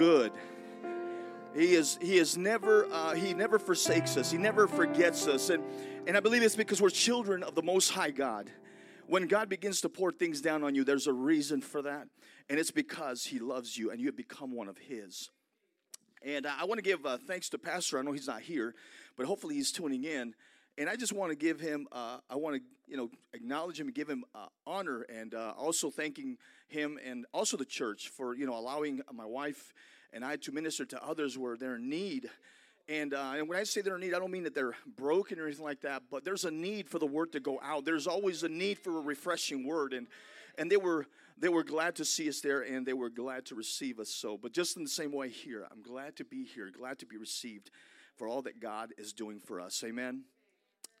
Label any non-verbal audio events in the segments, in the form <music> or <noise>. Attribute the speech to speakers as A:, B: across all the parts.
A: good. He is he is never uh, he never forsakes us. He never forgets us. And and I believe it's because we're children of the most high God. When God begins to pour things down on you, there's a reason for that. And it's because he loves you and you have become one of his. And I want to give uh, thanks to Pastor. I know he's not here, but hopefully he's tuning in. And I just want to give him, uh, I want to, you know, acknowledge him and give him uh, honor and uh, also thanking him and also the church for, you know, allowing my wife and I had to minister to others where they're in need. And, uh, and when I say they're in need, I don't mean that they're broken or anything like that, but there's a need for the word to go out. There's always a need for a refreshing word. And, and they were they were glad to see us there and they were glad to receive us so but just in the same way here i'm glad to be here glad to be received for all that god is doing for us amen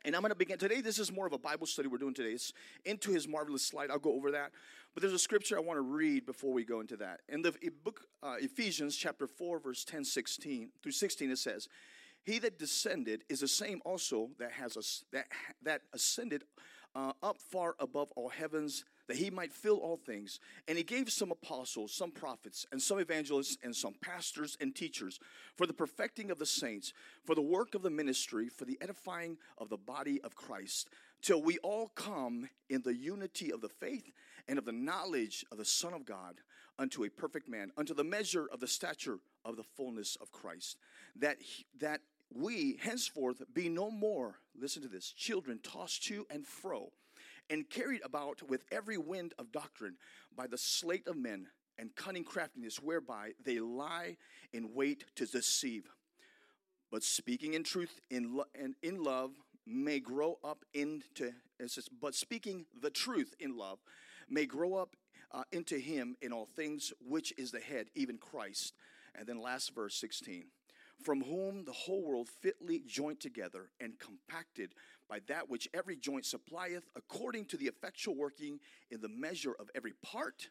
A: and I'm going to begin today. This is more of a Bible study we're doing today. It's into his marvelous light. I'll go over that. But there's a scripture I want to read before we go into that. In the book uh, Ephesians chapter 4 verse 10 16 through 16 it says, "He that descended is the same also that has us that that ascended uh, up far above all heavens that he might fill all things. And he gave some apostles, some prophets, and some evangelists, and some pastors and teachers for the perfecting of the saints, for the work of the ministry, for the edifying of the body of Christ, till we all come in the unity of the faith and of the knowledge of the Son of God unto a perfect man, unto the measure of the stature of the fullness of Christ, that, he, that we henceforth be no more, listen to this, children tossed to and fro and carried about with every wind of doctrine by the sleight of men and cunning craftiness whereby they lie in wait to deceive. But speaking in truth in lo- and in love may grow up into says, but speaking the truth in love may grow up uh, into him in all things which is the head even Christ. And then last verse 16 from whom the whole world fitly joined together and compacted by that which every joint supplieth, according to the effectual working in the measure of every part,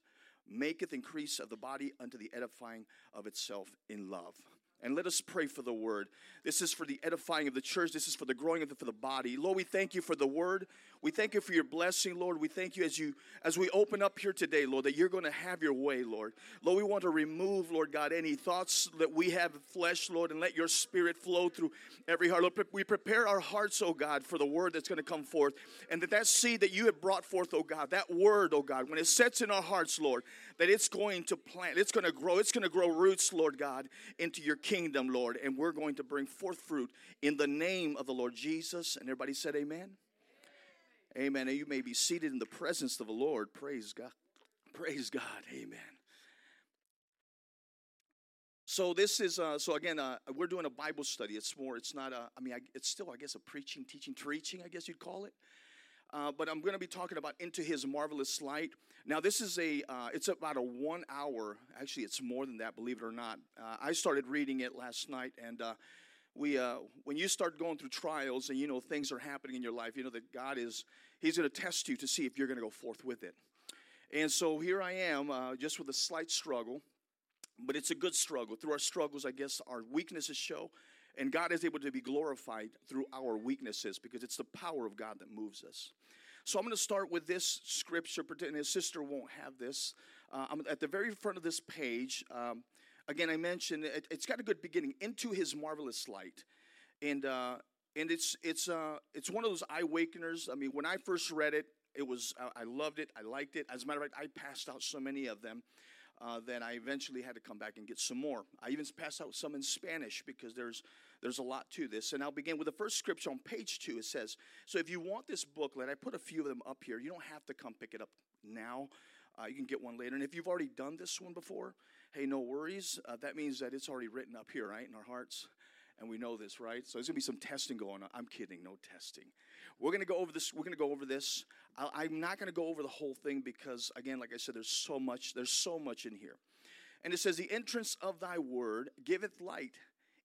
A: maketh increase of the body unto the edifying of itself in love. And let us pray for the word. This is for the edifying of the church. This is for the growing of the, for the body. Lord, we thank you for the word. We thank you for your blessing, Lord. We thank you as you as we open up here today, Lord, that you're going to have your way, Lord. Lord, we want to remove, Lord God, any thoughts that we have flesh, Lord, and let your spirit flow through every heart. Lord, we prepare our hearts, oh God, for the word that's going to come forth. And that that seed that you have brought forth, oh God, that word, oh God, when it sets in our hearts, Lord, that it's going to plant, it's going to grow, it's going to grow roots, Lord God, into your kingdom, Lord, and we're going to bring forth fruit in the name of the Lord Jesus. And everybody said, Amen. Amen. And you may be seated in the presence of the Lord. Praise God. Praise God. Amen. So this is uh, so again uh, we're doing a Bible study. It's more. It's not a. I mean, I, it's still I guess a preaching, teaching, preaching. I guess you'd call it. Uh, but I'm going to be talking about into His marvelous light. Now, this is a, uh, it's about a one hour, actually, it's more than that, believe it or not. Uh, I started reading it last night, and uh, we, uh, when you start going through trials and you know things are happening in your life, you know that God is, He's going to test you to see if you're going to go forth with it. And so here I am, uh, just with a slight struggle, but it's a good struggle. Through our struggles, I guess our weaknesses show, and God is able to be glorified through our weaknesses because it's the power of God that moves us. So I'm going to start with this scripture, and his sister won't have this. Uh, I'm at the very front of this page. Um, again, I mentioned it, has got a good beginning into his marvelous light, and uh, and it's it's uh, it's one of those eye wakeners. I mean, when I first read it, it was I loved it, I liked it. As a matter of fact, I passed out so many of them. Uh, that I eventually had to come back and get some more. I even passed out some in Spanish because there's there's a lot to this. And I'll begin with the first scripture on page two. It says, So if you want this booklet, I put a few of them up here. You don't have to come pick it up now. Uh, you can get one later. And if you've already done this one before, hey, no worries. Uh, that means that it's already written up here, right, in our hearts. And we know this, right? So there's gonna be some testing going on. I'm kidding, no testing. We're gonna go over this. We're gonna go over this. I, I'm not gonna go over the whole thing because, again, like I said, there's so much. There's so much in here. And it says, "The entrance of Thy word giveth light,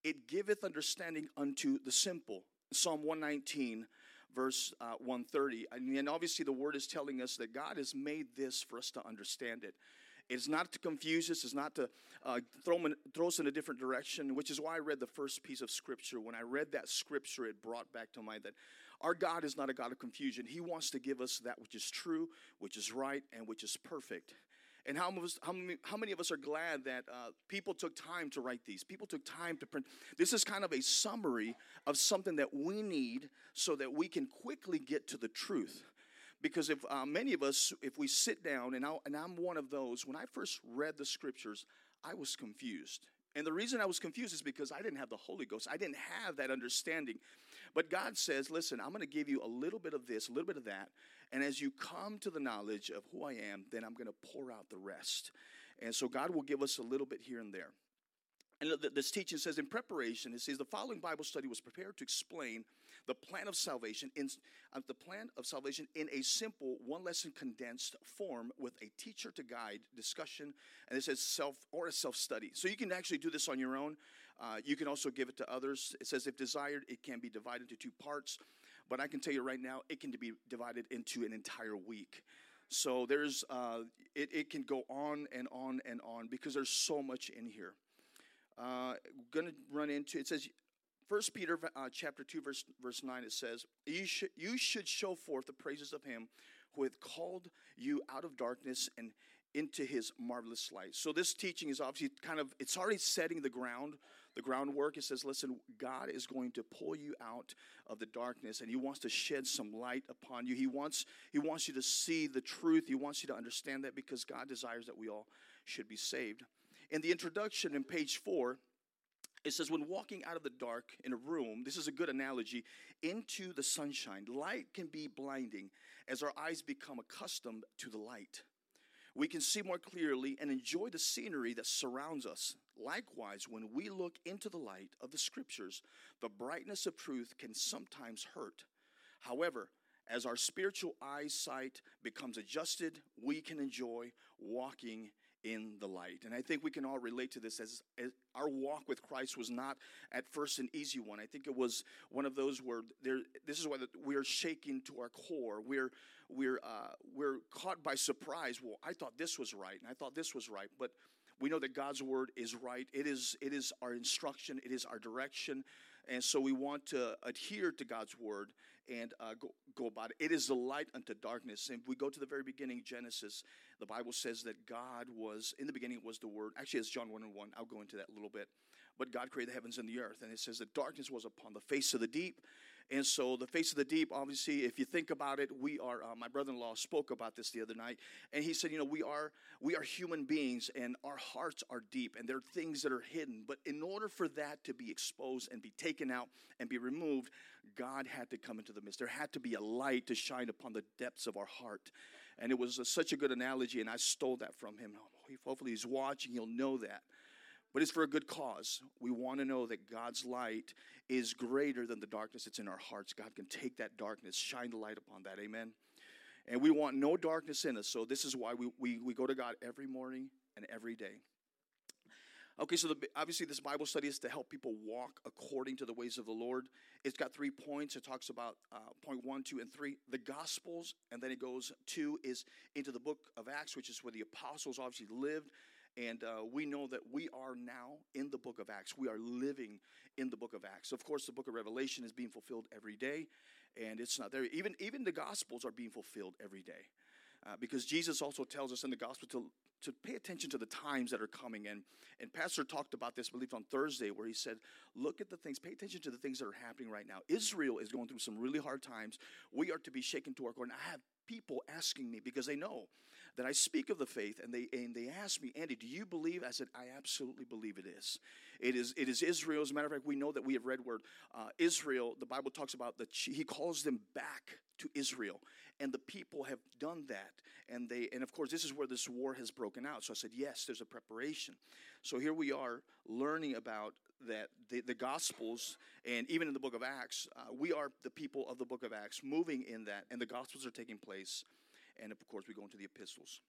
A: it giveth understanding unto the simple. Psalm 119, verse uh, 130. And obviously, the word is telling us that God has made this for us to understand it. It's not to confuse us, it's not to uh, throw, throw us in a different direction, which is why I read the first piece of scripture. When I read that scripture, it brought back to mind that our God is not a God of confusion. He wants to give us that which is true, which is right, and which is perfect. And how, us, how, many, how many of us are glad that uh, people took time to write these? People took time to print. This is kind of a summary of something that we need so that we can quickly get to the truth. Because if uh, many of us, if we sit down, and, i and I'm one of those, when I first read the scriptures, I was confused. And the reason I was confused is because I didn't have the Holy Ghost. I didn't have that understanding. But God says, listen, I'm going to give you a little bit of this, a little bit of that. And as you come to the knowledge of who I am, then I'm going to pour out the rest. And so God will give us a little bit here and there. And this teaching says in preparation, it says the following Bible study was prepared to explain the plan of salvation in uh, the plan of salvation in a simple one lesson condensed form with a teacher to guide discussion and it says self or a self study so you can actually do this on your own. Uh, you can also give it to others. It says if desired it can be divided into two parts. But i can tell you right now it can be divided into an entire week. So there's uh, it, it can go on and on and on because there's so much in here. Uh, going to run into it says First Peter uh, chapter 2 verse, verse 9 it says, you should, you should show forth the praises of him who hath called you out of darkness and into his marvelous light. So this teaching is obviously kind of it's already setting the ground, the groundwork. It says, listen, God is going to pull you out of the darkness and he wants to shed some light upon you. He wants he wants you to see the truth. He wants you to understand that because God desires that we all should be saved. In the introduction in page 4, it says, when walking out of the dark in a room, this is a good analogy, into the sunshine, light can be blinding as our eyes become accustomed to the light. We can see more clearly and enjoy the scenery that surrounds us. Likewise, when we look into the light of the scriptures, the brightness of truth can sometimes hurt. However, as our spiritual eyesight becomes adjusted, we can enjoy walking in the light. And I think we can all relate to this as, as, our walk with Christ was not at first an easy one. I think it was one of those where there, this is why we're shaking to our core. We're, we're, uh, we're caught by surprise. Well, I thought this was right, and I thought this was right. But we know that God's word is right. It is, it is our instruction, it is our direction. And so we want to adhere to God's word and uh, go, go about it. It is the light unto darkness. And if we go to the very beginning, Genesis, the Bible says that God was, in the beginning was the word. Actually, it's John 1 and 1. I'll go into that a little bit. But God created the heavens and the earth. And it says that darkness was upon the face of the deep. And so, the face of the deep, obviously, if you think about it, we are. Uh, my brother-in-law spoke about this the other night, and he said, you know, we are we are human beings, and our hearts are deep, and there are things that are hidden. But in order for that to be exposed and be taken out and be removed, God had to come into the midst. There had to be a light to shine upon the depths of our heart, and it was a, such a good analogy, and I stole that from him. Hopefully, he's watching; he'll know that but it's for a good cause. We want to know that God's light is greater than the darkness that's in our hearts. God can take that darkness, shine the light upon that. Amen. And we want no darkness in us. So this is why we, we, we go to God every morning and every day. Okay, so the, obviously, this Bible study is to help people walk according to the ways of the Lord. It's got three points. It talks about uh, point one, two, and three, the Gospels, and then it goes two is into the book of Acts, which is where the apostles obviously lived and uh, we know that we are now in the book of Acts. We are living in the book of Acts. Of course, the book of Revelation is being fulfilled every day, and it's not there. Even, even the Gospels are being fulfilled every day. Uh, because Jesus also tells us in the gospel to, to pay attention to the times that are coming. And, and Pastor talked about this, I believe, on Thursday, where he said, Look at the things, pay attention to the things that are happening right now. Israel is going through some really hard times. We are to be shaken to our core. And I have people asking me because they know that I speak of the faith, and they and they ask me, Andy, do you believe? I said, I absolutely believe it is. It is it is Israel. As a matter of fact, we know that we have read word uh, Israel. The Bible talks about that he calls them back to Israel, and the people have done that. And they and of course this is where this war has broken out. So I said, yes, there's a preparation. So here we are learning about that the, the Gospels and even in the book of Acts, uh, we are the people of the book of Acts moving in that, and the Gospels are taking place and of course, we go into the epistles.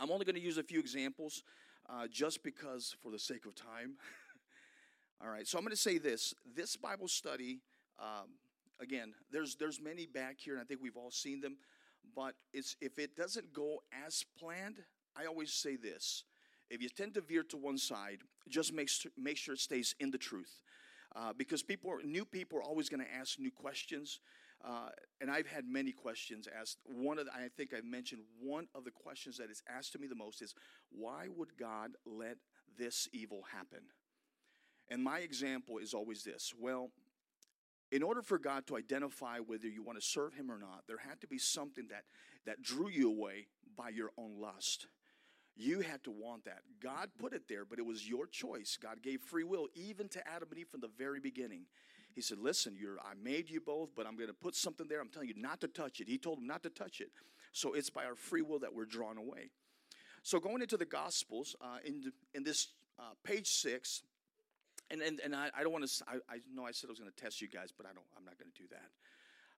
A: I'm only going to use a few examples uh, just because, for the sake of time. <laughs> All right, so I'm going to say this this Bible study, um, again, there's, there's many back here, and I think we've all seen them, but it's, if it doesn't go as planned, I always say this. If you tend to veer to one side, just make, make sure it stays in the truth. Uh, because people, new people are always going to ask new questions. Uh, and I've had many questions asked. One of the, I think I mentioned one of the questions that is asked to me the most is, why would God let this evil happen? And my example is always this. Well, in order for God to identify whether you want to serve Him or not, there had to be something that, that drew you away by your own lust. You had to want that. God put it there, but it was your choice. God gave free will even to Adam and Eve from the very beginning. He said, Listen, I made you both, but I'm going to put something there. I'm telling you not to touch it. He told them not to touch it. So it's by our free will that we're drawn away. So going into the Gospels, uh, in, in this uh, page six, and, and, and I, I don't want to, I, I know I said I was going to test you guys, but I don't, I'm not going to do that.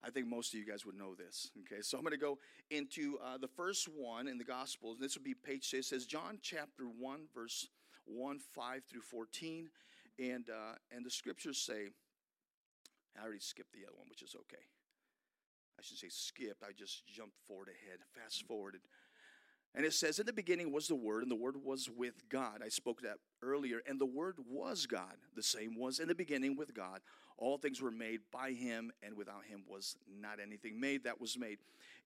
A: I think most of you guys would know this. Okay, so I'm going to go into uh, the first one in the Gospels. This would be page six. It says John chapter 1, verse 1, 5 through 14. And, uh, and the scriptures say, I already skipped the other one, which is okay. I should say skipped. I just jumped forward ahead, fast forwarded. And it says, In the beginning was the Word, and the Word was with God. I spoke that earlier. And the Word was God. The same was in the beginning with God. All things were made by Him, and without Him was not anything made that was made.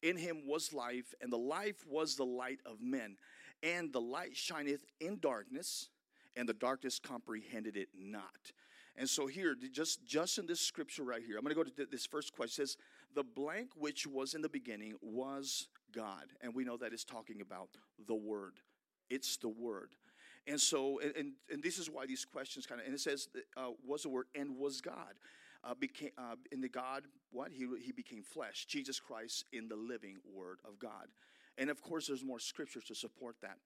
A: In Him was life, and the life was the light of men. And the light shineth in darkness, and the darkness comprehended it not. And so here, just just in this scripture right here, I'm going to go to this first question. It says, "The blank which was in the beginning was God," and we know that is talking about the Word. It's the Word. And so, and, and this is why these questions kind of, and it says, uh, was the Word and was God. Uh, became uh, in the God what he he became flesh Jesus Christ in the living Word of God, and of course there's more scriptures to support that.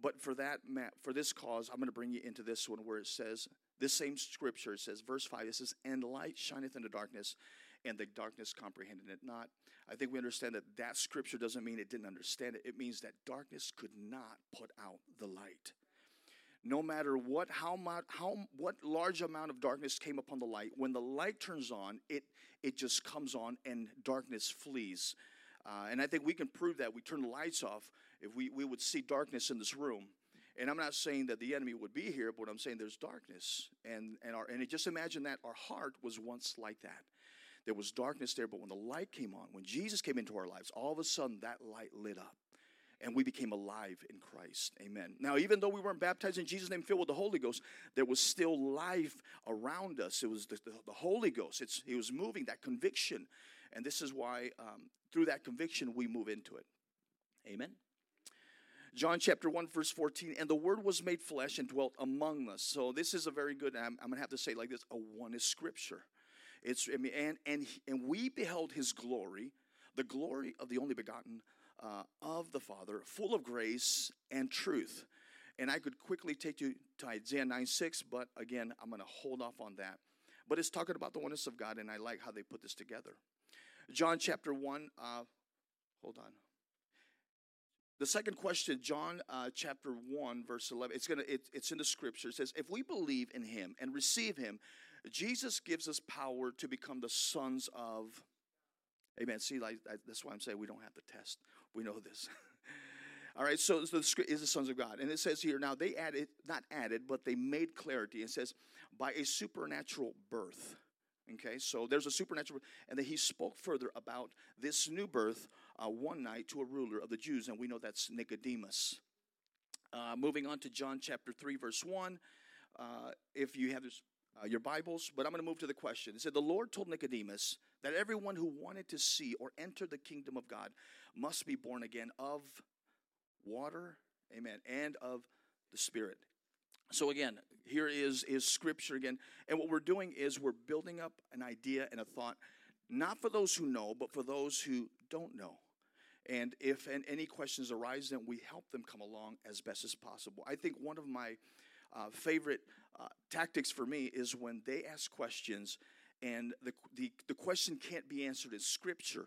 A: But for that for this cause, I'm going to bring you into this one where it says this same scripture says, verse 5, it says, And light shineth in the darkness, and the darkness comprehended it not. I think we understand that that scripture doesn't mean it didn't understand it. It means that darkness could not put out the light. No matter what, how, much, how what large amount of darkness came upon the light, when the light turns on, it, it just comes on and darkness flees. Uh, and I think we can prove that. We turn the lights off. If we, we would see darkness in this room, and I'm not saying that the enemy would be here, but I'm saying there's darkness. And, and, our, and just imagine that our heart was once like that. There was darkness there, but when the light came on, when Jesus came into our lives, all of a sudden that light lit up and we became alive in Christ. Amen. Now, even though we weren't baptized in Jesus' name, filled with the Holy Ghost, there was still life around us. It was the, the, the Holy Ghost. It's, he was moving that conviction. And this is why, um, through that conviction, we move into it. Amen. John chapter 1, verse 14, and the word was made flesh and dwelt among us. So this is a very good, I'm, I'm gonna have to say like this, a one is scripture. It's I mean, and and and we beheld his glory, the glory of the only begotten uh, of the Father, full of grace and truth. And I could quickly take you to Isaiah 9 6, but again, I'm going to hold off on that. But it's talking about the oneness of God, and I like how they put this together. John chapter 1, uh, hold on. The second question, John uh, chapter 1, verse 11, it's, gonna, it, it's in the scripture. It says, If we believe in him and receive him, Jesus gives us power to become the sons of. Amen. See, like, that's why I'm saying we don't have to test. We know this. <laughs> All right, so, the is the sons of God. And it says here, now they added, not added, but they made clarity. It says, by a supernatural birth. Okay, so there's a supernatural, and then he spoke further about this new birth uh, one night to a ruler of the Jews, and we know that's Nicodemus. Uh, moving on to John chapter 3, verse 1. Uh, if you have this, uh, your Bibles, but I'm going to move to the question. It said, The Lord told Nicodemus that everyone who wanted to see or enter the kingdom of God must be born again of water, amen, and of the Spirit. So again, here is, is scripture again. And what we're doing is we're building up an idea and a thought, not for those who know, but for those who don't know. And if and any questions arise, then we help them come along as best as possible. I think one of my uh, favorite uh, tactics for me is when they ask questions and the, the, the question can't be answered in scripture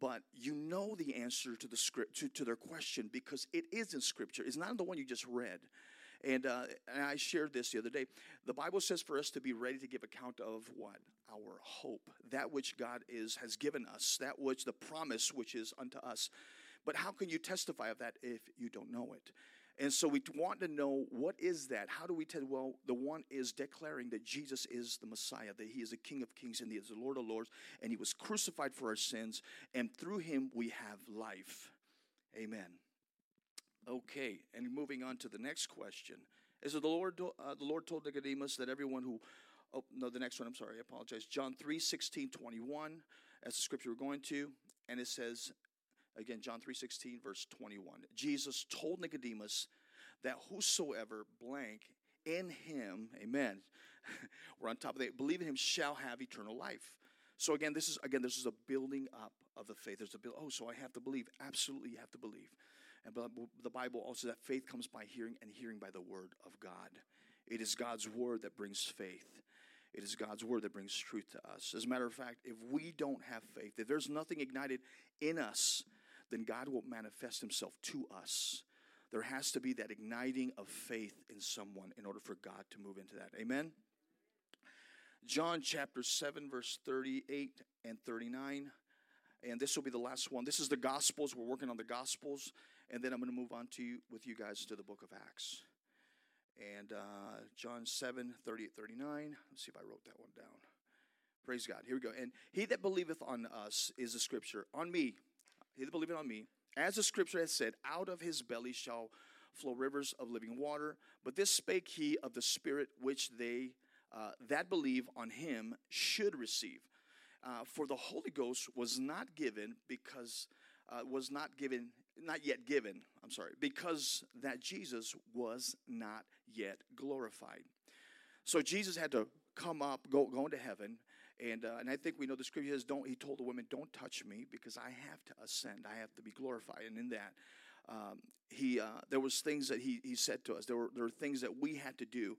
A: but you know the answer to the script to, to their question because it is in scripture it's not the one you just read and, uh, and I shared this the other day. The Bible says for us to be ready to give account of what? Our hope. That which God is has given us, that which the promise which is unto us. But how can you testify of that if you don't know it? And so we want to know what is that? How do we tell? Well, the one is declaring that Jesus is the Messiah, that he is the King of Kings and he is the Lord of Lords, and he was crucified for our sins, and through him we have life. Amen. Okay, and moving on to the next question. Is it the Lord? Uh, the Lord told Nicodemus that everyone who Oh, no, the next one, I'm sorry, I apologize. John 3 16, 21. That's the scripture we're going to. And it says, again, John 3 16, verse 21. Jesus told Nicodemus that whosoever blank in him, amen, <laughs> we're on top of that, believe in him shall have eternal life. So again, this is again, this is a building up of the faith. There's a build, oh, so I have to believe. Absolutely, you have to believe. And the Bible also that faith comes by hearing, and hearing by the word of God. It is God's word that brings faith. It is God's word that brings truth to us. As a matter of fact, if we don't have faith, if there's nothing ignited in us, then God will manifest himself to us. There has to be that igniting of faith in someone in order for God to move into that. Amen? John chapter 7, verse 38 and 39. And this will be the last one. This is the Gospels. We're working on the Gospels. And then I'm going to move on to you, with you guys to the book of Acts and uh, John 7 38 39. Let's see if I wrote that one down. Praise God. Here we go. And he that believeth on us is the scripture. On me, he that believeth on me, as the scripture has said, out of his belly shall flow rivers of living water. But this spake he of the Spirit which they uh, that believe on him should receive. Uh, for the Holy Ghost was not given because uh, was not given not yet given, I'm sorry, because that Jesus was not yet glorified. So Jesus had to come up, go, go into heaven, and, uh, and I think we know the scripture says, don't, he told the women, don't touch me because I have to ascend. I have to be glorified. And in that, um, he, uh, there was things that he, he said to us. There were, there were things that we had to do.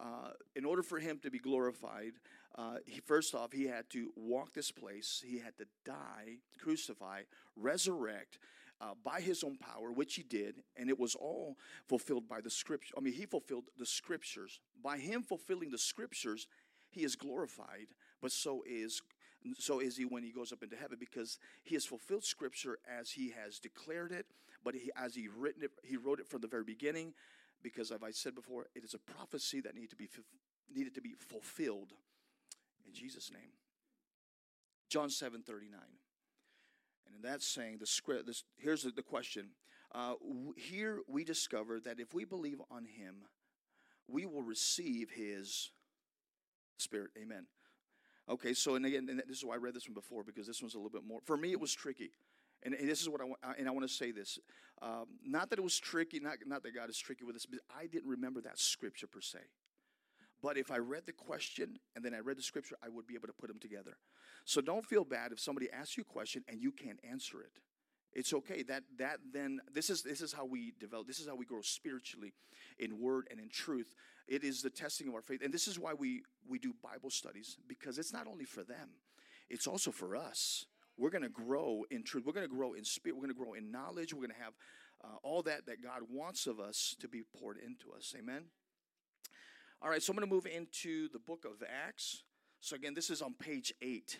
A: Uh, in order for him to be glorified, uh, he, first off, he had to walk this place. He had to die, crucify, resurrect, uh, by his own power, which he did, and it was all fulfilled by the scripture. I mean, he fulfilled the scriptures. By him fulfilling the scriptures, he is glorified, but so is so is he when he goes up into heaven because he has fulfilled scripture as he has declared it, but he, as he written it, he wrote it from the very beginning because as I said before, it is a prophecy that needed to be needed to be fulfilled in Jesus' name. John 7 39. And in that saying, the script, this, here's the, the question. Uh, w- here we discover that if we believe on him, we will receive his spirit. Amen. Okay, so and again, and this is why I read this one before because this one's a little bit more. For me, it was tricky, and, and this is what I want. And I want to say this: um, not that it was tricky, not not that God is tricky with this, but I didn't remember that scripture per se. But if I read the question and then I read the scripture, I would be able to put them together. So don't feel bad if somebody asks you a question and you can't answer it. It's okay. That that then this is this is how we develop. This is how we grow spiritually in word and in truth. It is the testing of our faith. And this is why we we do Bible studies because it's not only for them. It's also for us. We're going to grow in truth. We're going to grow in spirit. We're going to grow in knowledge. We're going to have uh, all that that God wants of us to be poured into us. Amen. All right, so I'm going to move into the book of Acts. So again, this is on page eight.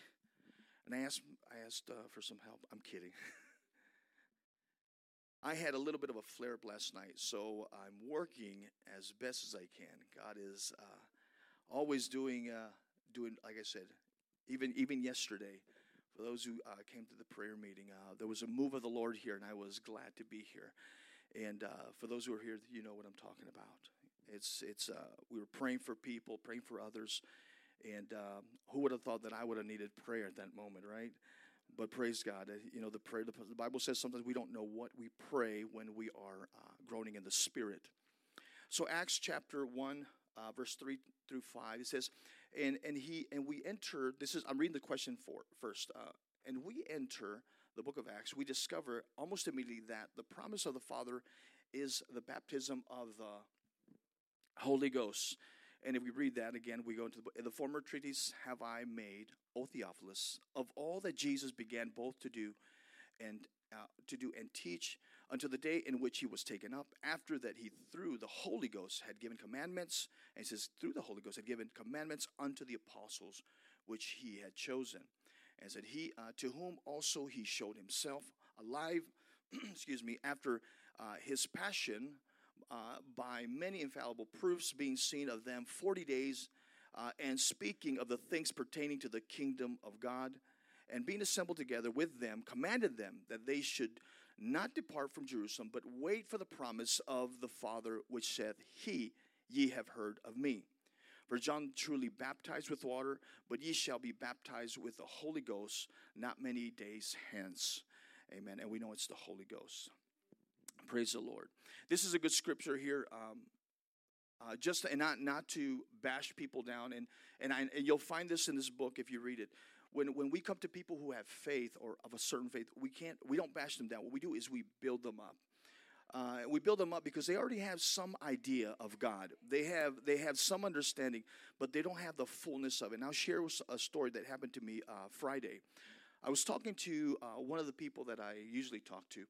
A: And I asked, I asked uh, for some help. I'm kidding. <laughs> I had a little bit of a flare up last night, so I'm working as best as I can. God is uh, always doing, uh, doing, like I said, even even yesterday. For those who uh, came to the prayer meeting, uh, there was a move of the Lord here, and I was glad to be here. And uh, for those who are here, you know what I'm talking about. It's it's uh, we were praying for people, praying for others, and um, who would have thought that I would have needed prayer at that moment, right? But praise God, uh, you know the prayer. The, the, Bible says sometimes we don't know what we pray when we are uh, groaning in the Spirit. So Acts chapter one, uh, verse three through five, it says, and and he and we enter. This is I'm reading the question for first, uh, and we enter the book of Acts. We discover almost immediately that the promise of the Father is the baptism of the Holy Ghost. And if we read that again, we go into the, the former treatise have I made, O Theophilus, of all that Jesus began both to do and uh, to do and teach until the day in which he was taken up. After that, he through the Holy Ghost had given commandments, and he says through the Holy Ghost had given commandments unto the apostles which he had chosen, and said he uh, to whom also he showed himself alive. <clears throat> excuse me, after uh, his passion uh, by many infallible proofs being seen of them 40 days, uh, and speaking of the things pertaining to the kingdom of God, and being assembled together with them, commanded them that they should not depart from Jerusalem, but wait for the promise of the Father, which saith, He, ye have heard of me. For John truly baptized with water, but ye shall be baptized with the Holy Ghost not many days hence. Amen. And we know it's the Holy Ghost. Praise the Lord. This is a good scripture here. Um, uh, just and not not to bash people down, and and, I, and you'll find this in this book if you read it. When when we come to people who have faith or of a certain faith, we can't we don't bash them down. What we do is we build them up. Uh, we build them up because they already have some idea of God. They have they have some understanding, but they don't have the fullness of it. And I'll share a story that happened to me uh, Friday. I was talking to uh, one of the people that I usually talk to,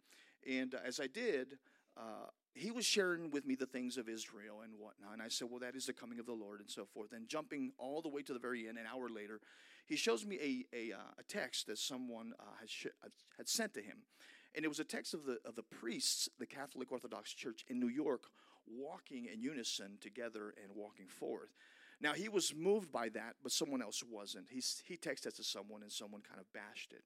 A: and as I did, uh, he was sharing with me the things of Israel and whatnot. And I said, Well, that is the coming of the Lord and so forth. And jumping all the way to the very end, an hour later, he shows me a, a, uh, a text that someone uh, had, sh- had sent to him. And it was a text of the, of the priests, the Catholic Orthodox Church in New York, walking in unison together and walking forth. Now, he was moved by that, but someone else wasn't. He, he texted to someone, and someone kind of bashed it.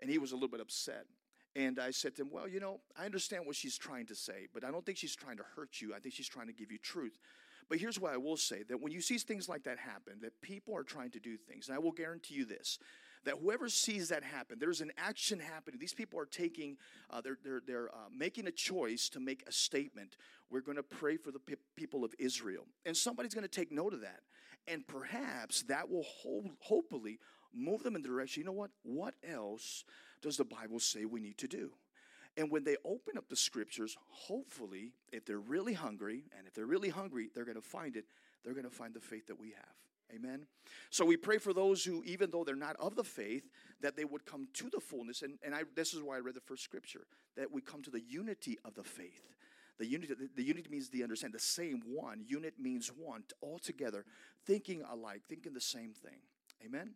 A: And he was a little bit upset. And I said to him, Well, you know, I understand what she's trying to say, but I don't think she's trying to hurt you. I think she's trying to give you truth. But here's what I will say that when you see things like that happen, that people are trying to do things, and I will guarantee you this that whoever sees that happen, there's an action happening. These people are taking, uh, they're, they're, they're uh, making a choice to make a statement. We're going to pray for the pe- people of Israel. And somebody's going to take note of that. And perhaps that will hold, hopefully move them in the direction. You know what? What else does the Bible say we need to do? And when they open up the scriptures, hopefully, if they're really hungry, and if they're really hungry, they're going to find it, they're going to find the faith that we have. Amen. So we pray for those who, even though they're not of the faith, that they would come to the fullness. And, and I, this is why I read the first scripture that we come to the unity of the faith. The unity, the, the unity means the understand, the same one. Unit means one, all together, thinking alike, thinking the same thing. Amen.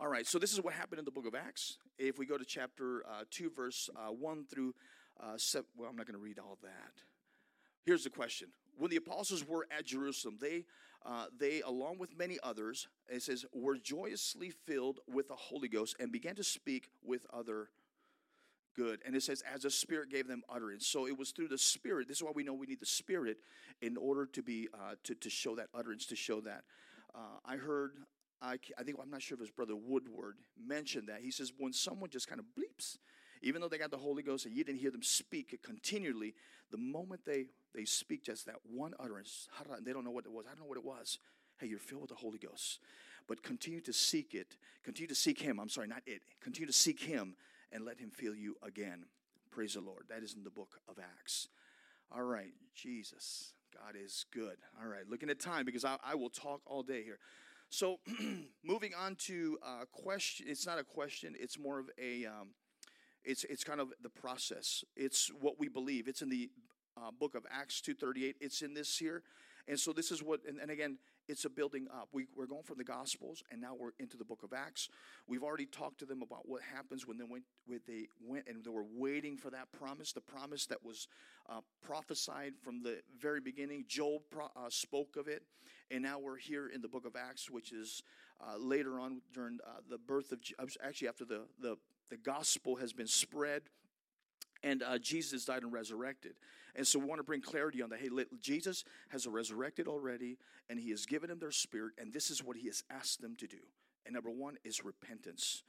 A: All right, so this is what happened in the book of Acts. If we go to chapter uh, 2, verse uh, 1 through uh, 7, well, I'm not going to read all that. Here's the question When the apostles were at Jerusalem, they, uh, they along with many others, it says, were joyously filled with the Holy Ghost and began to speak with other good. And it says, as the Spirit gave them utterance. So it was through the Spirit. This is why we know we need the Spirit in order to be uh, to, to show that utterance, to show that. Uh, I heard I, I think I'm not sure if his brother Woodward mentioned that. He says when someone just kind of bleeps, even though they got the Holy Ghost and you didn't hear them speak continually, the moment they they speak just that one utterance, they don't know what it was. I don't know what it was. Hey, you're filled with the Holy Ghost, but continue to seek it. Continue to seek Him. I'm sorry, not it. Continue to seek Him and let Him fill you again. Praise the Lord. That is in the book of Acts. All right, Jesus. God is good. All right, looking at time because I, I will talk all day here. So, <clears throat> moving on to a question, it's not a question, it's more of a, um, it's, it's kind of the process. It's what we believe. It's in the uh, book of Acts 2.38. It's in this here. And so this is what, and, and again, it's a building up. We, we're going from the Gospels, and now we're into the book of Acts. We've already talked to them about what happens when they went, when they went and they were waiting for that promise, the promise that was uh, prophesied from the very beginning. Job pro, uh, spoke of it, and now we're here in the book of Acts, which is uh, later on during uh, the birth of, actually after the, the, the gospel has been spread and uh, Jesus died and resurrected. And so we want to bring clarity on that. Hey, Jesus has resurrected already, and He has given them their spirit, and this is what He has asked them to do. And number one is repentance.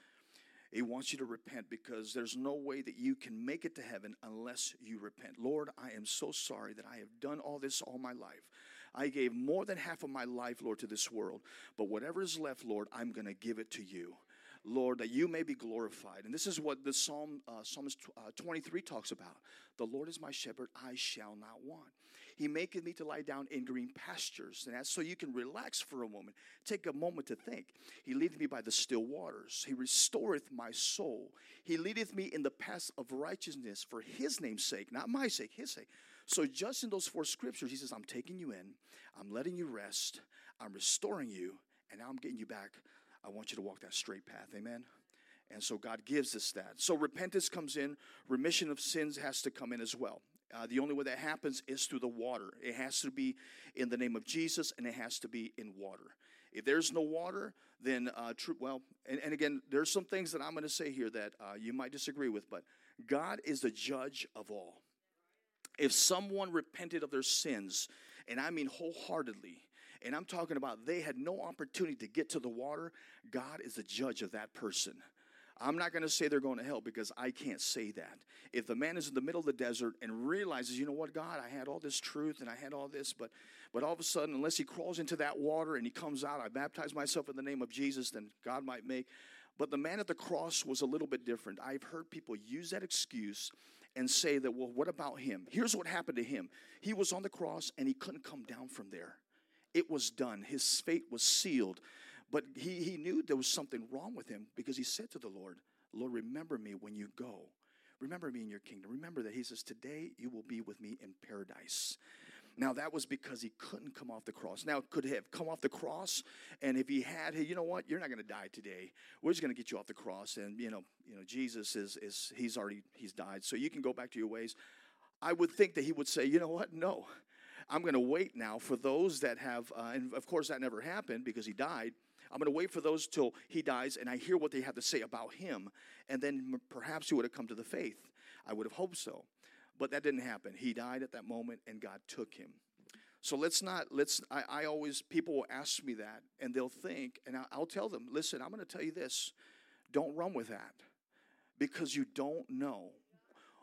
A: He wants you to repent because there's no way that you can make it to heaven unless you repent. Lord, I am so sorry that I have done all this all my life. I gave more than half of my life, Lord, to this world. But whatever is left, Lord, I'm going to give it to you. Lord, that you may be glorified. And this is what the Psalm, uh, Psalms uh, 23 talks about. The Lord is my shepherd, I shall not want. He maketh me to lie down in green pastures. And that's so you can relax for a moment. Take a moment to think. He leadeth me by the still waters. He restoreth my soul. He leadeth me in the paths of righteousness for his name's sake, not my sake, his sake. So just in those four scriptures, he says, I'm taking you in, I'm letting you rest, I'm restoring you, and now I'm getting you back I want you to walk that straight path. Amen. And so God gives us that. So repentance comes in, remission of sins has to come in as well. Uh, the only way that happens is through the water. It has to be in the name of Jesus and it has to be in water. If there's no water, then uh, true. Well, and, and, again, there's some things that I'm going to say here that uh, you might disagree with, but God is the judge of all. If someone repented of their sins, and I mean wholeheartedly, and I'm talking about they had no opportunity to get to the water, God is the judge of that person. I'm not going to say they're going to hell because I can't say that. If the man is in the middle of the desert and realizes, you know what, God, I had all this truth and I had all this, but but all of a sudden, unless he crawls into that water and he comes out, I baptize myself in the name of Jesus, then God might make. But the man at the cross was a little bit different. I've heard people use that excuse and say that, well, what about him? Here's what happened to him. He was on the cross and he couldn't come down from there. It was done. His fate was sealed. But he, he knew there was something wrong with him because he said to the Lord, Lord, remember me when you go. Remember me in your kingdom. Remember that he says, Today you will be with me in paradise. Now that was because he couldn't come off the cross. Now could have come off the cross, and if he had, hey, you know what? You're not going to die today. We're just going to get you off the cross, and you know, you know, Jesus is is he's already he's died, so you can go back to your ways. I would think that he would say, you know what? No, I'm going to wait now for those that have, uh, and of course that never happened because he died. I'm going to wait for those till he dies and I hear what they have to say about him, and then perhaps he would have come to the faith. I would have hoped so. But that didn't happen. He died at that moment and God took him. So let's not, let's, I, I always, people will ask me that and they'll think, and I, I'll tell them, listen, I'm going to tell you this don't run with that because you don't know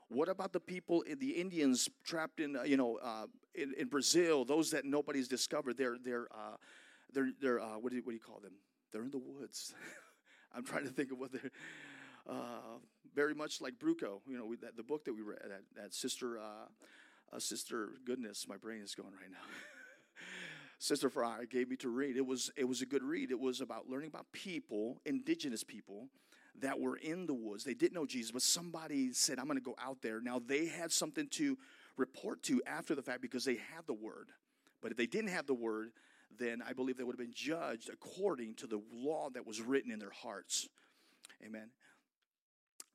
A: what about the people, the Indians trapped in, uh, you know, uh, in, in, Brazil? Those that nobody's discovered. They're they're uh, they're they're uh, what do you, what do you call them? They're in the woods. <laughs> I'm trying to think of what they're. Uh, very much like Bruchko, you know, we, that, the book that we read, that, that sister, uh, sister, goodness, my brain is going right now. <laughs> sister Fry gave me to read. It was it was a good read. It was about learning about people, indigenous people, that were in the woods. They didn't know Jesus, but somebody said, I'm going to go out there. Now, they had something to report to after the fact because they had the word. But if they didn't have the word, then I believe they would have been judged according to the law that was written in their hearts. Amen.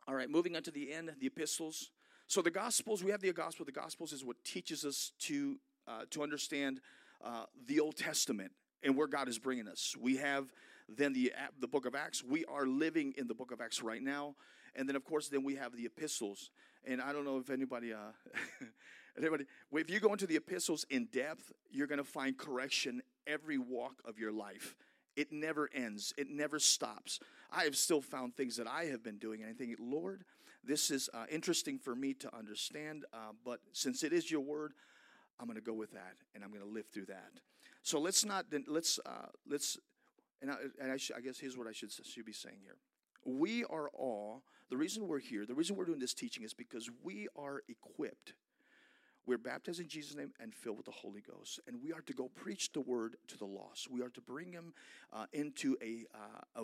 A: All right, moving on to the end, the epistles. So the Gospels, we have the Gospel. The Gospels is what teaches us to uh, to understand uh, the Old Testament and where God is bringing us. We have then the the book of Acts. We are living in the book of Acts right now, and then of course then we have the epistles. And I don't know if anybody, uh, <laughs> anybody, if you go into the epistles in depth, you're going to find correction every walk of your life. It never ends. It never stops. I have still found things that I have been doing, and I think, Lord, this is uh, interesting for me to understand. Uh, but since it is your word, I'm going to go with that, and I'm going to live through that. So let's not let's uh, let's and I, and I, sh- I guess here's what I should, should be saying here. We are all, the reason we're here, the reason we're doing this teaching is because we are equipped. We're baptized in Jesus' name and filled with the Holy Ghost. And we are to go preach the word to the lost. We are to bring them uh, into a, uh,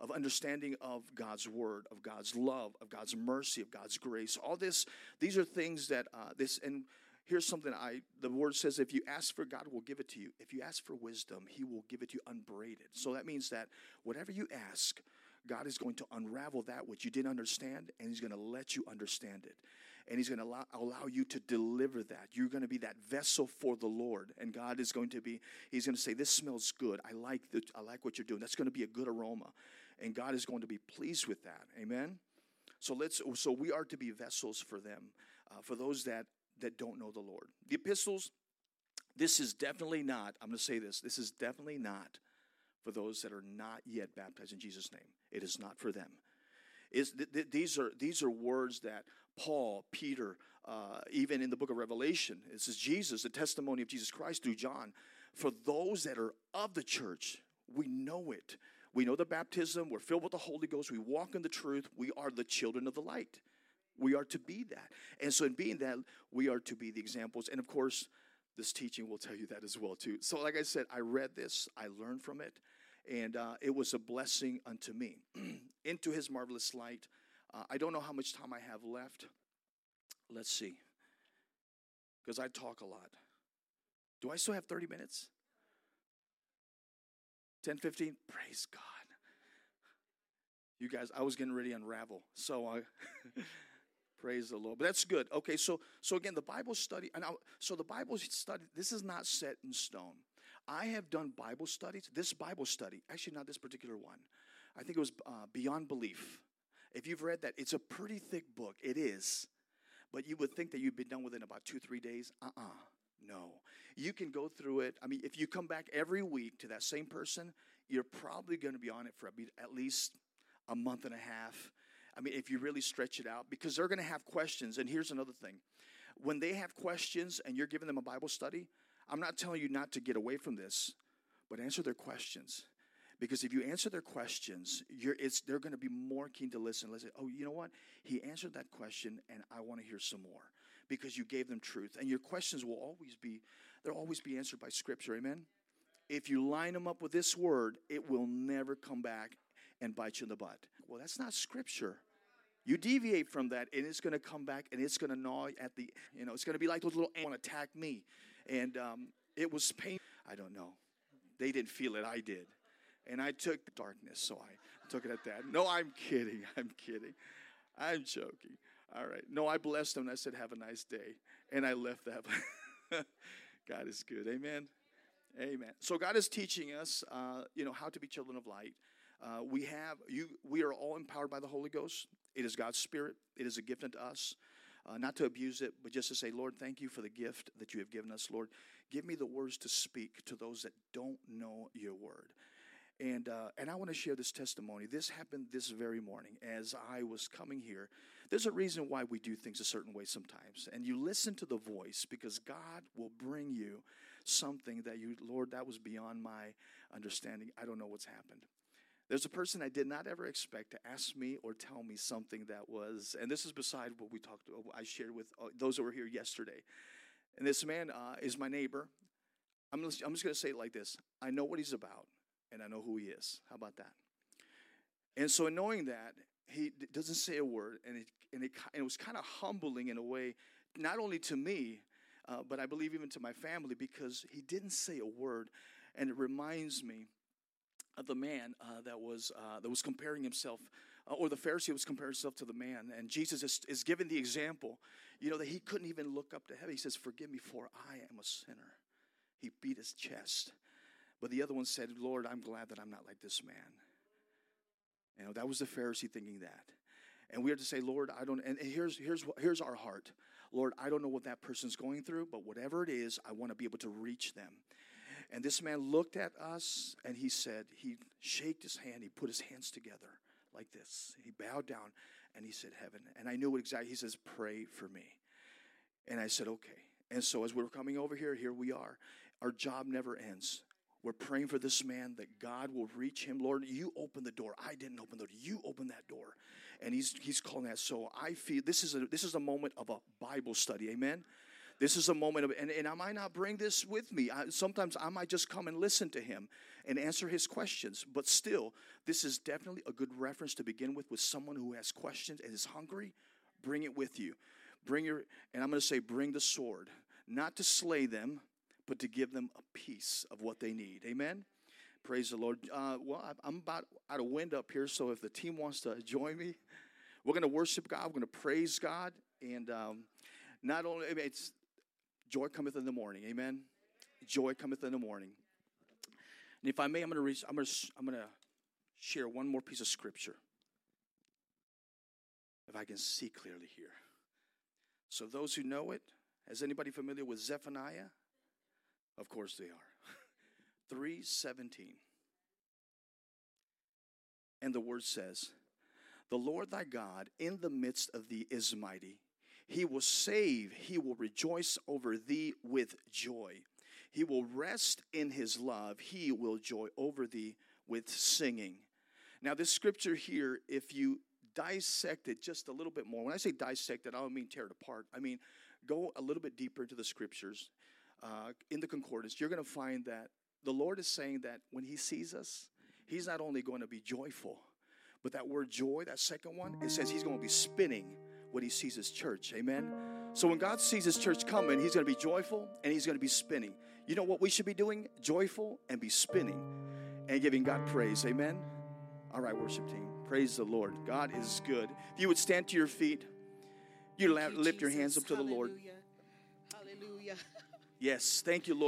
A: of understanding of God's word, of God's love, of God's mercy, of God's grace. All this, these are things that uh, this, and here's something I the word says if you ask for God will give it to you. If you ask for wisdom, he will give it to you unbraided. So that means that whatever you ask, God is going to unravel that which you didn't understand and he's going to let you understand it. And he's going to allow, allow you to deliver that. You're going to be that vessel for the Lord. And God is going to be, he's going to say, This smells good. I like, the, I like what you're doing. That's going to be a good aroma. And God is going to be pleased with that. Amen? So let's so we are to be vessels for them, uh, for those that that don't know the Lord. The epistles, this is definitely not, I'm going to say this, this is definitely not for those that are not yet baptized in Jesus' name. It is not for them. Is th- th- these are these are words that Paul, Peter, uh, even in the book of Revelation, it says Jesus, the testimony of Jesus Christ through John. For those that are of the church, we know it. We know the baptism. We're filled with the Holy Ghost. We walk in the truth. We are the children of the light. We are to be that. And so, in being that, we are to be the examples. And of course, this teaching will tell you that as well too. So, like I said, I read this, I learned from it, and uh, it was a blessing unto me. <clears throat> Into His marvelous light. Uh, I don't know how much time I have left. Let's see, because I talk a lot. Do I still have 30 minutes? 10, 15? Praise God. You guys, I was getting ready to unravel. So I. <laughs> Praise the Lord. But that's good. Okay, so so again, the Bible study, and I, so the Bible study. This is not set in stone. I have done Bible studies. This Bible study, actually not this particular one. I think it was uh, Beyond Belief. If you've read that, it's a pretty thick book. It is, but you would think that you'd be done within about two three days. Uh uh No, you can go through it. I mean, if you come back every week to that same person, you're probably going to be on it for at least a month and a half I mean, if you really stretch it out, because they're going to have questions. And here's another thing when they have questions and you're giving them a Bible study, I'm not telling you not to get away from this, but answer their questions. Because if you answer their questions, they're going to be more keen to listen. Listen, oh, you know what? He answered that question, and I want to hear some more because you gave them truth. And your questions will always be, they'll always be answered by Scripture. Amen? If you line them up with this word, it will never come back and bite you in the butt. Well, that's not Scripture. You deviate from that, and it's going to come back, and it's going to gnaw at the, you know, it's going to be like those little ants attack me, and um, it was pain. I don't know. They didn't feel it. I did, and I took the darkness, so I took it at that. No, I'm kidding. <laughs> I'm kidding. I'm joking. All right. No, I blessed them. And I said, "Have a nice day," and I left that. <laughs> God is good. Amen. Amen. So God is teaching us, uh, you know, how to be children of light. Uh, we have you. We are all empowered by the Holy Ghost. It is God's Spirit, it is a gift unto us. Uh, not to abuse it, but just to say, Lord, thank you for the gift that you have given us. Lord, give me the words to speak to those that don't know your word. And, uh, and I want to share this testimony. This happened this very morning as I was coming here. There's a reason why we do things a certain way sometimes. And you listen to the voice because God will bring you something that you, Lord, that was beyond my understanding. I don't know what's happened. There's a person I did not ever expect to ask me or tell me something that was, and this is beside what we talked, I shared with uh, those that were here yesterday. And this man uh, is my neighbor. I'm just, I'm just going to say it like this I know what he's about, and I know who he is. How about that? And so, in knowing that, he doesn't say a word, and it, and it, and it was kind of humbling in a way, not only to me, uh, but I believe even to my family, because he didn't say a word. And it reminds me the man uh, that was uh, that was comparing himself, uh, or the Pharisee was comparing himself to the man, and Jesus is, is giving the example, you know, that he couldn't even look up to heaven. He says, "Forgive me, for I am a sinner." He beat his chest, but the other one said, "Lord, I'm glad that I'm not like this man." You know, that was the Pharisee thinking that, and we are to say, "Lord, I don't." And here's here's here's our heart, Lord. I don't know what that person's going through, but whatever it is, I want to be able to reach them. And this man looked at us and he said, he shaked his hand, he put his hands together like this. He bowed down and he said, Heaven. And I knew what exactly, he says, Pray for me. And I said, Okay. And so as we are coming over here, here we are. Our job never ends. We're praying for this man that God will reach him. Lord, you open the door. I didn't open the door. You open that door. And he's he's calling that. So I feel this is a this is a moment of a Bible study. Amen. This is a moment of, and, and I might not bring this with me. I, sometimes I might just come and listen to him and answer his questions. But still, this is definitely a good reference to begin with with someone who has questions and is hungry. Bring it with you. Bring your, and I'm going to say, bring the sword, not to slay them, but to give them a piece of what they need. Amen. Praise the Lord. Uh, well, I'm about out of wind up here, so if the team wants to join me, we're going to worship God. We're going to praise God, and um, not only it's Joy cometh in the morning. Amen. Joy cometh in the morning. And if I may, I'm going to I'm going to, I'm going to share one more piece of scripture. If I can see clearly here. So those who know it, is anybody familiar with Zephaniah? Of course they are. <laughs> 317. And the word says, The Lord thy God in the midst of thee is mighty he will save, he will rejoice over thee with joy. He will rest in his love, he will joy over thee with singing. Now, this scripture here, if you dissect it just a little bit more, when I say dissect it, I don't mean tear it apart. I mean, go a little bit deeper into the scriptures. Uh, in the concordance, you're going to find that the Lord is saying that when He sees us, He's not only going to be joyful, but that word joy, that second one, it says He's going to be spinning when he sees his church. Amen. So when God sees his church coming, he's going to be joyful and he's going to be spinning. You know what we should be doing? Joyful and be spinning and giving God praise. Amen. All right, worship team. Praise the Lord. God is good. If you would stand to your feet You la- lift your hands up to the Lord.
B: Hallelujah. Hallelujah. <laughs>
A: Yes, thank you, Lord.